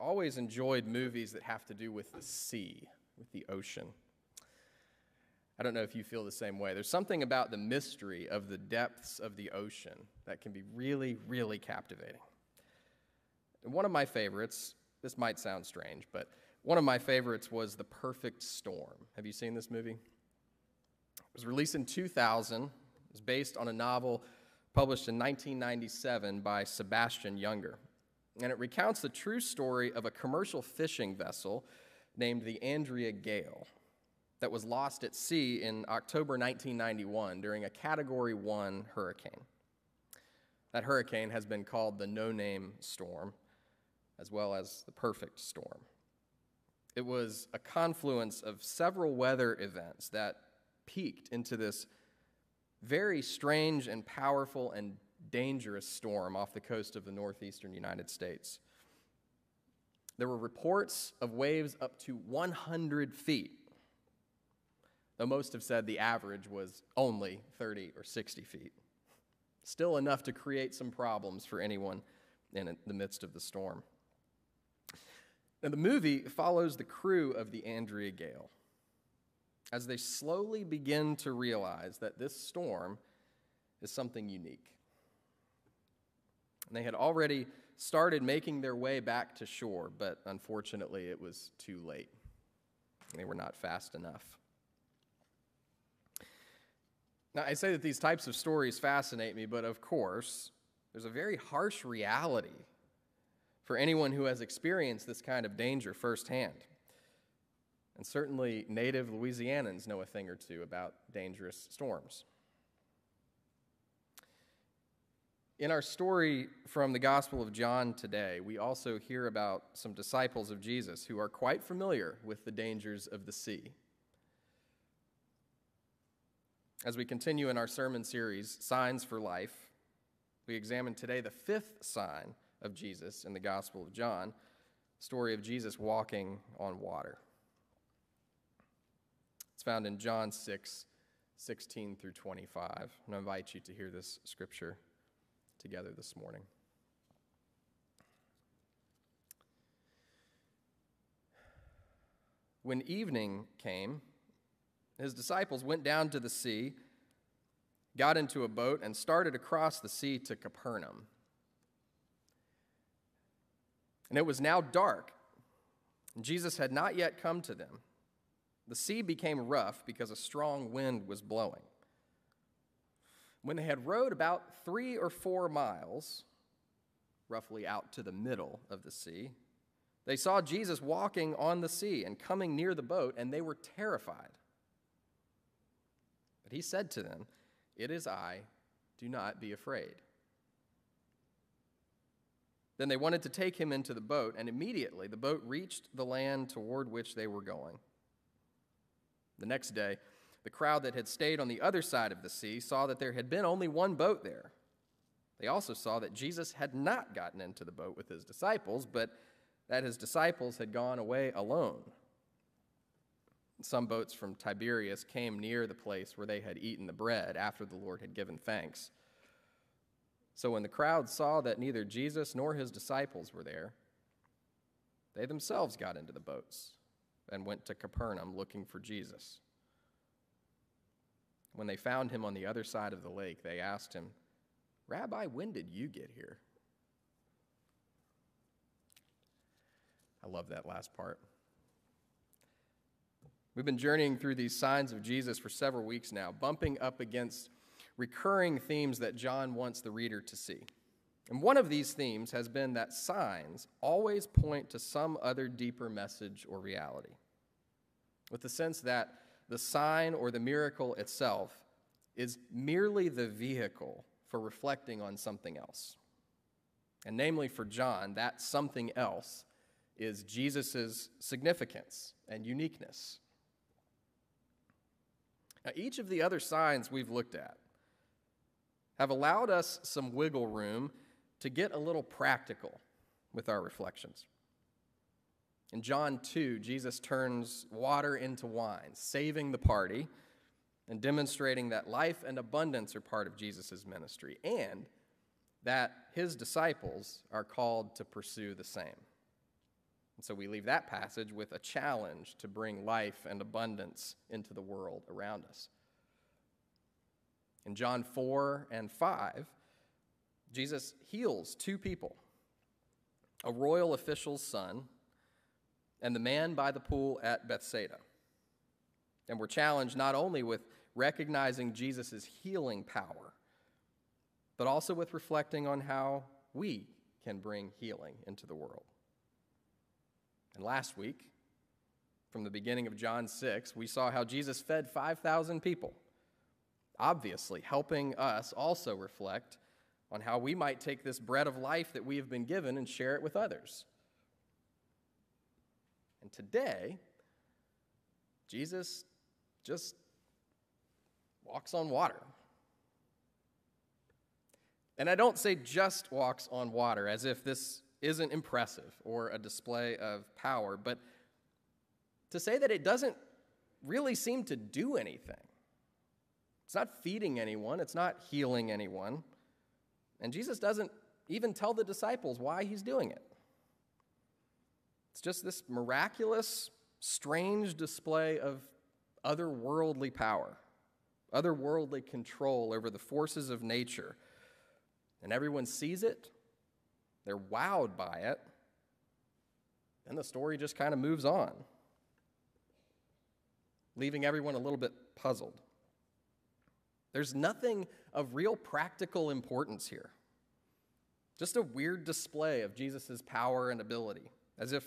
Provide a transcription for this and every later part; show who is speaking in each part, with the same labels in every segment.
Speaker 1: always enjoyed movies that have to do with the sea, with the ocean. I don't know if you feel the same way. There's something about the mystery of the depths of the ocean that can be really, really captivating. And one of my favorites, this might sound strange, but one of my favorites was The Perfect Storm. Have you seen this movie? It was released in 2000. It was based on a novel published in 1997 by Sebastian Junger and it recounts the true story of a commercial fishing vessel named the Andrea Gail that was lost at sea in October 1991 during a Category 1 hurricane. That hurricane has been called the no name storm, as well as the perfect storm. It was a confluence of several weather events that peaked into this very strange and powerful and dangerous storm off the coast of the northeastern United States. There were reports of waves up to 100 feet, though most have said the average was only 30 or 60 feet. Still enough to create some problems for anyone in the midst of the storm. Now, the movie follows the crew of the Andrea Gail as they slowly begin to realize that this storm is something unique. And they had already started making their way back to shore, but unfortunately it was too late. They were not fast enough. Now, I say that these types of stories fascinate me, but of course, there's a very harsh reality for anyone who has experienced this kind of danger firsthand. And certainly, native Louisianans know a thing or two about dangerous storms. In our story from the Gospel of John today, we also hear about some disciples of Jesus who are quite familiar with the dangers of the sea. As we continue in our sermon series, Signs for Life, we examine today the fifth sign of Jesus in the Gospel of John, story of Jesus walking on water. It's found in John 6, 16 through 25. And I invite you to hear this scripture together this morning. When evening came, his disciples went down to the sea, got into a boat, and started across the sea to Capernaum. And it was now dark, and Jesus had not yet come to them. The sea became rough because a strong wind was blowing. When they had rowed about three or four miles, roughly out to the middle of the sea, they saw Jesus walking on the sea and coming near the boat, and they were terrified. But he said to them, It is I, do not be afraid. Then they wanted to take him into the boat, and immediately the boat reached the land toward which they were going. The next day, the crowd that had stayed on the other side of the sea saw that there had been only one boat there. They also saw that Jesus had not gotten into the boat with his disciples, but that his disciples had gone away alone. Some boats from Tiberias came near the place where they had eaten the bread after the Lord had given thanks. So when the crowd saw that neither Jesus nor his disciples were there, they themselves got into the boats and went to Capernaum looking for Jesus. When they found him on the other side of the lake, they asked him, Rabbi, when did you get here? I love that last part. We've been journeying through these signs of Jesus for several weeks now, bumping up against recurring themes that John wants the reader to see. And one of these themes has been that signs always point to some other deeper message or reality, with the sense that the sign or the miracle itself is merely the vehicle for reflecting on something else. And namely, for John, that something else is Jesus' significance and uniqueness. Now, each of the other signs we've looked at have allowed us some wiggle room to get a little practical with our reflections. In John 2, Jesus turns water into wine, saving the party and demonstrating that life and abundance are part of Jesus' ministry and that his disciples are called to pursue the same. And so we leave that passage with a challenge to bring life and abundance into the world around us. In John 4 and 5, Jesus heals two people a royal official's son and the man by the pool at Bethsaida. And we're challenged not only with recognizing Jesus' healing power, but also with reflecting on how we can bring healing into the world. And last week, from the beginning of John 6, we saw how Jesus fed 5,000 people, obviously helping us also reflect on how we might take this bread of life that we have been given and share it with others. And today, Jesus just walks on water. And I don't say just walks on water as if this isn't impressive or a display of power, but to say that it doesn't really seem to do anything. It's not feeding anyone, it's not healing anyone. And Jesus doesn't even tell the disciples why he's doing it. It's just this miraculous, strange display of otherworldly power, otherworldly control over the forces of nature. And everyone sees it, they're wowed by it, and the story just kind of moves on, leaving everyone a little bit puzzled. There's nothing of real practical importance here. Just a weird display of Jesus' power and ability, as if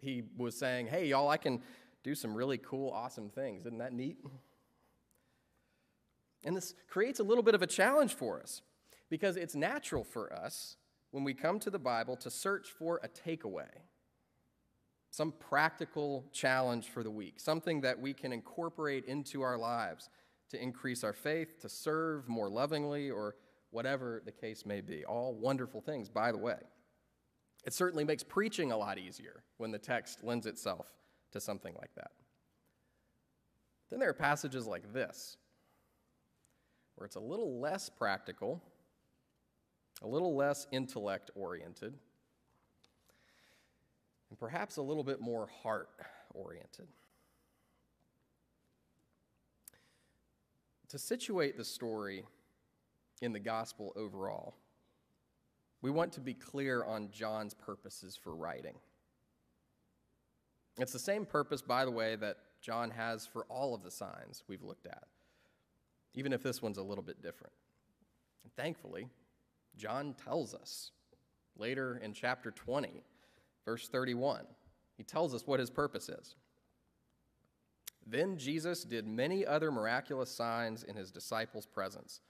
Speaker 1: he was saying, Hey, y'all, I can do some really cool, awesome things. Isn't that neat? And this creates a little bit of a challenge for us because it's natural for us when we come to the Bible to search for a takeaway, some practical challenge for the week, something that we can incorporate into our lives to increase our faith, to serve more lovingly, or whatever the case may be. All wonderful things, by the way. It certainly makes preaching a lot easier when the text lends itself to something like that. Then there are passages like this, where it's a little less practical, a little less intellect oriented, and perhaps a little bit more heart oriented. To situate the story in the gospel overall, we want to be clear on John's purposes for writing. It's the same purpose, by the way, that John has for all of the signs we've looked at, even if this one's a little bit different. And thankfully, John tells us later in chapter 20, verse 31. He tells us what his purpose is. Then Jesus did many other miraculous signs in his disciples' presence,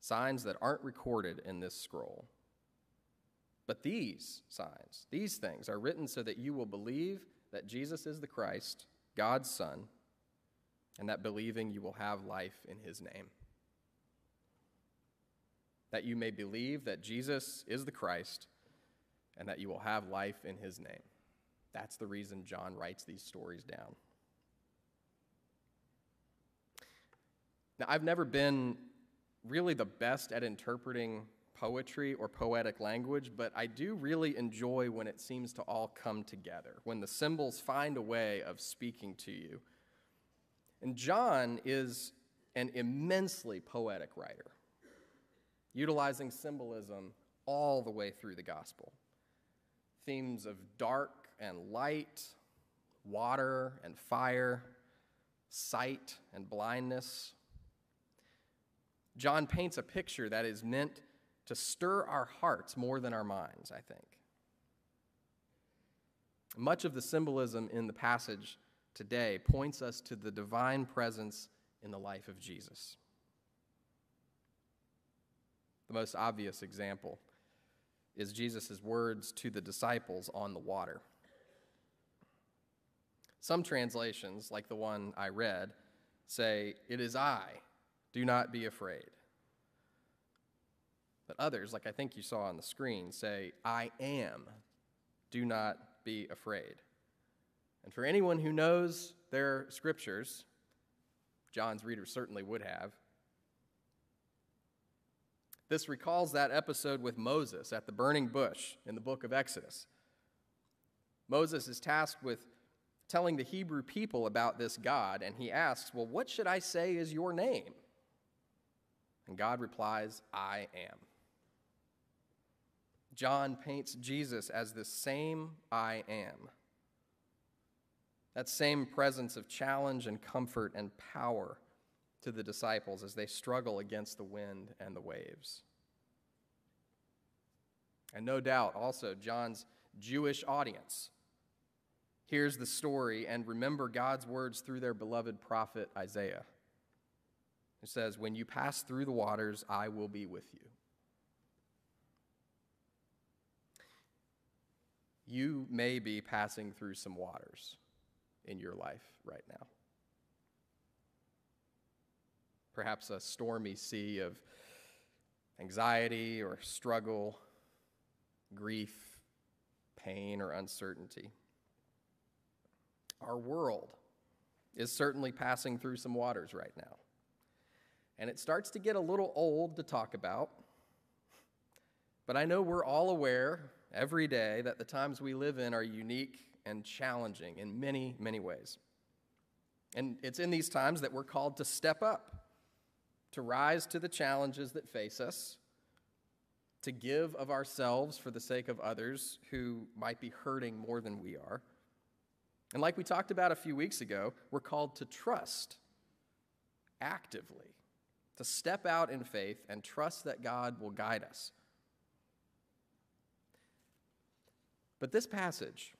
Speaker 1: signs that aren't recorded in this scroll. But these signs, these things, are written so that you will believe that Jesus is the Christ, God's Son, and that believing you will have life in his name that you may believe that Jesus is the Christ and that you will have life in his name. That's the reason John writes these stories down. Now, I've never been really the best at interpreting poetry or poetic language, but I do really enjoy when it seems to all come together, when the symbols find a way of speaking to you. And John is an immensely poetic writer utilizing symbolism all the way through the gospel. Themes of dark and light, water and fire, sight and blindness. John paints a picture that is meant to stir our hearts more than our minds, I think. Much of the symbolism in the passage today points us to the divine presence in the life of Jesus. The most obvious example is Jesus' words to the disciples on the water. Some translations, like the one I read, say, It is I, do not be afraid. But others, like I think you saw on the screen, say, I am, do not be afraid. And for anyone who knows their scriptures, John's readers certainly would have, this recalls that episode with Moses at the burning bush in the book of Exodus. Moses is tasked with telling the Hebrew people about this God, and he asks, Well, what should I say is your name? And God replies, I am. John paints Jesus as the same I am. That same presence of challenge and comfort and power to the disciples as they struggle against the wind and the waves. And no doubt also John's Jewish audience hears the story and remember God's words through their beloved prophet Isaiah. It says, When you pass through the waters, I will be with you. You may be passing through some waters in your life right now. Perhaps a stormy sea of anxiety or struggle, grief, pain, or uncertainty. Our world is certainly passing through some waters right now. And it starts to get a little old to talk about. But I know we're all aware every day that the times we live in are unique and challenging in many, many ways. And it's in these times that we're called to step up, to rise to the challenges that face us, to give of ourselves for the sake of others who might be hurting more than we are. And like we talked about a few weeks ago, we're called to trust actively, to step out in faith and trust that God will guide us. But this passage,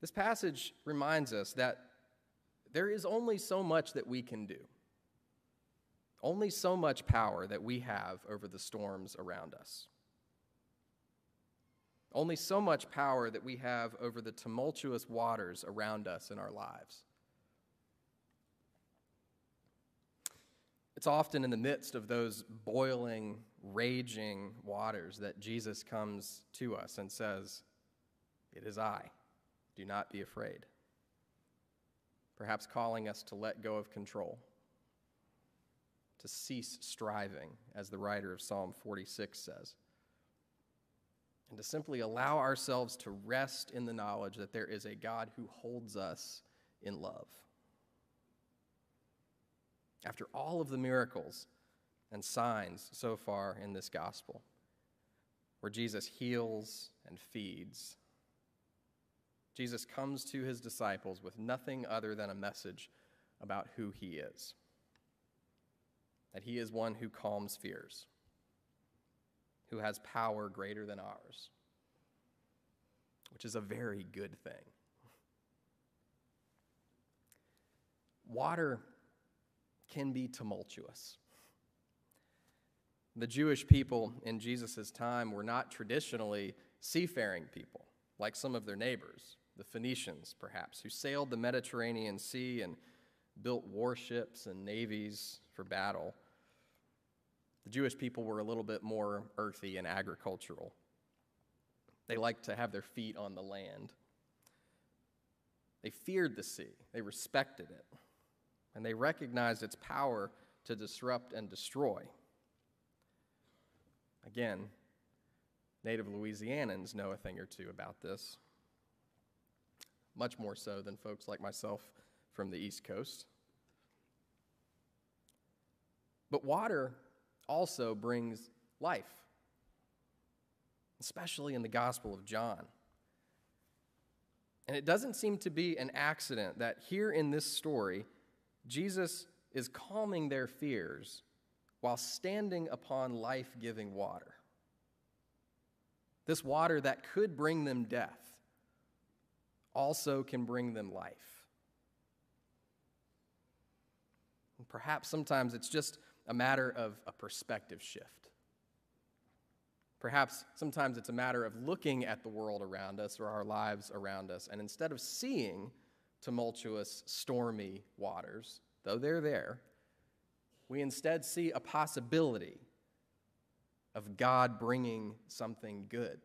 Speaker 1: this passage reminds us that there is only so much that we can do, only so much power that we have over the storms around us, only so much power that we have over the tumultuous waters around us in our lives. It's often in the midst of those boiling, raging waters that Jesus comes to us and says, It is I. Do not be afraid. Perhaps calling us to let go of control, to cease striving, as the writer of Psalm 46 says, and to simply allow ourselves to rest in the knowledge that there is a God who holds us in love. After all of the miracles and signs so far in this gospel, where Jesus heals and feeds Jesus comes to his disciples with nothing other than a message about who he is that he is one who calms fears, who has power greater than ours, which is a very good thing. Water can be tumultuous. The Jewish people in Jesus' time were not traditionally seafaring people like some of their neighbors the Phoenicians, perhaps, who sailed the Mediterranean Sea and built warships and navies for battle. The Jewish people were a little bit more earthy and agricultural. They liked to have their feet on the land. They feared the sea, they respected it, and they recognized its power to disrupt and destroy. Again, native Louisianans know a thing or two about this much more so than folks like myself from the East Coast. But water also brings life, especially in the Gospel of John. And it doesn't seem to be an accident that here in this story, Jesus is calming their fears while standing upon life giving water. This water that could bring them death also can bring them life. And perhaps sometimes it's just a matter of a perspective shift. Perhaps sometimes it's a matter of looking at the world around us or our lives around us, and instead of seeing tumultuous, stormy waters, though they're there, we instead see a possibility of God bringing something good,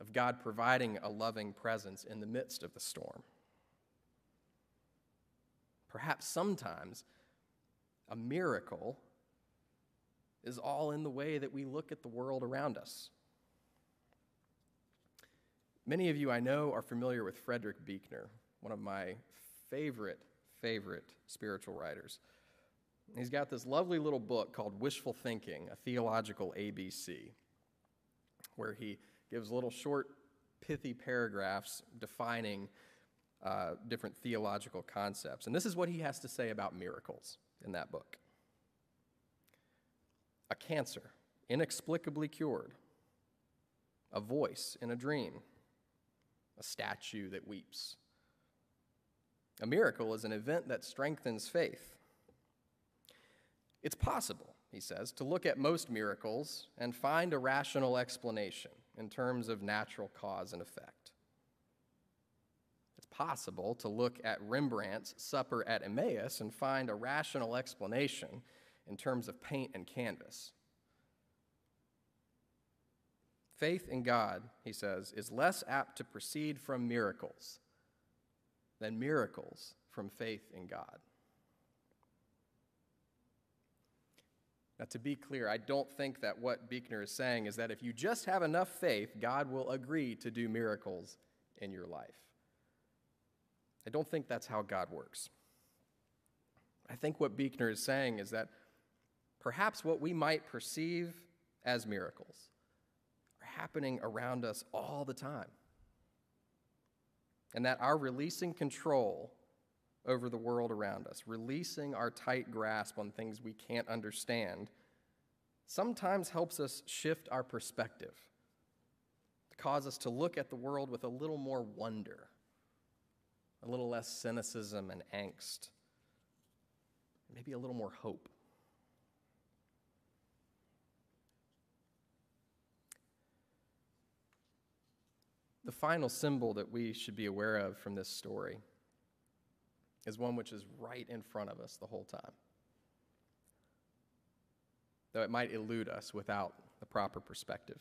Speaker 1: of God providing a loving presence in the midst of the storm. Perhaps sometimes a miracle is all in the way that we look at the world around us. Many of you I know are familiar with Frederick Buechner, one of my favorite, favorite spiritual writers. He's got this lovely little book called Wishful Thinking, a theological ABC, where he gives little short, pithy paragraphs defining uh, different theological concepts. And this is what he has to say about miracles in that book a cancer inexplicably cured, a voice in a dream, a statue that weeps. A miracle is an event that strengthens faith. It's possible, he says, to look at most miracles and find a rational explanation in terms of natural cause and effect. It's possible to look at Rembrandt's Supper at Emmaus and find a rational explanation in terms of paint and canvas. Faith in God, he says, is less apt to proceed from miracles than miracles from faith in God. Now, to be clear, I don't think that what Buechner is saying is that if you just have enough faith, God will agree to do miracles in your life. I don't think that's how God works. I think what Buechner is saying is that perhaps what we might perceive as miracles are happening around us all the time. And that our releasing control over the world around us, releasing our tight grasp on things we can't understand, sometimes helps us shift our perspective, to cause us to look at the world with a little more wonder, a little less cynicism and angst, maybe a little more hope. The final symbol that we should be aware of from this story is one which is right in front of us the whole time. Though it might elude us without the proper perspective.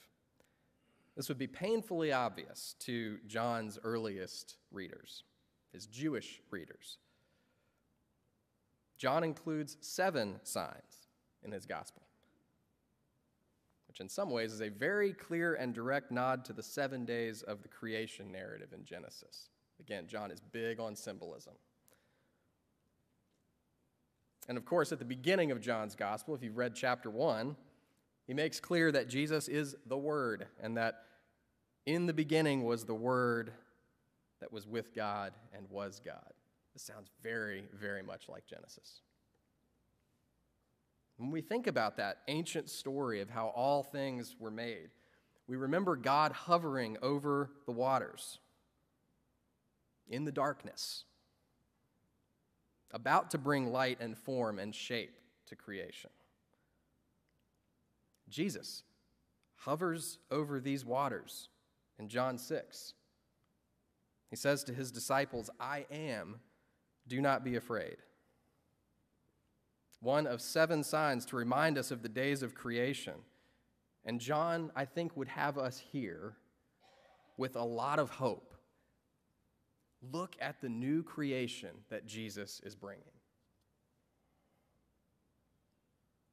Speaker 1: This would be painfully obvious to John's earliest readers, his Jewish readers. John includes seven signs in his gospel, which in some ways is a very clear and direct nod to the seven days of the creation narrative in Genesis. Again, John is big on symbolism. And of course, at the beginning of John's gospel, if you've read chapter 1, he makes clear that Jesus is the Word and that in the beginning was the Word that was with God and was God. This sounds very, very much like Genesis. When we think about that ancient story of how all things were made, we remember God hovering over the waters in the darkness about to bring light and form and shape to creation. Jesus hovers over these waters in John 6. He says to his disciples, I am, do not be afraid. One of seven signs to remind us of the days of creation. And John, I think, would have us here with a lot of hope Look at the new creation that Jesus is bringing.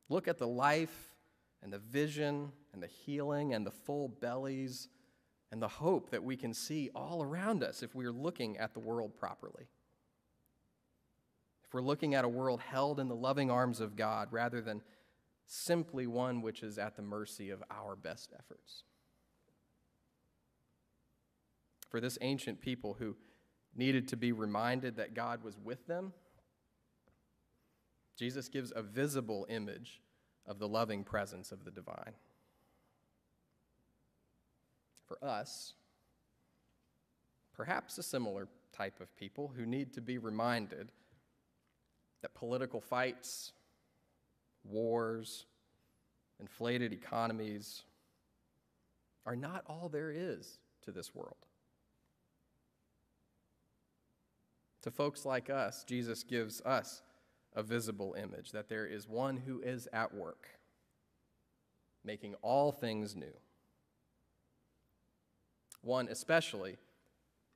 Speaker 1: Look at the life and the vision and the healing and the full bellies and the hope that we can see all around us if we are looking at the world properly. If we're looking at a world held in the loving arms of God rather than simply one which is at the mercy of our best efforts. For this ancient people who needed to be reminded that God was with them, Jesus gives a visible image of the loving presence of the divine. For us, perhaps a similar type of people who need to be reminded that political fights, wars, inflated economies are not all there is to this world. To folks like us, Jesus gives us a visible image that there is one who is at work, making all things new. One especially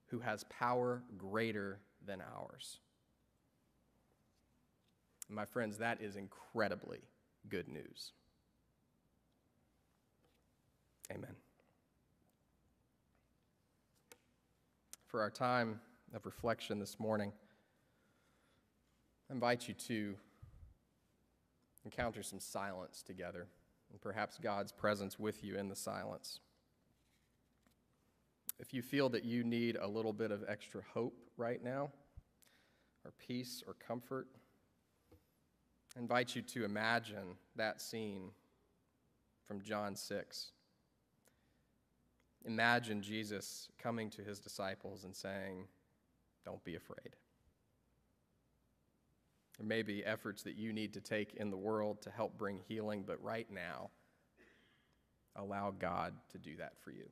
Speaker 1: who has power greater than ours. My friends, that is incredibly good news. Amen. For our time of reflection this morning, I invite you to encounter some silence together, and perhaps God's presence with you in the silence. If you feel that you need a little bit of extra hope right now, or peace or comfort, I invite you to imagine that scene from John 6. Imagine Jesus coming to his disciples and saying, Don't be afraid. There may be efforts that you need to take in the world to help bring healing, but right now, allow God to do that for you.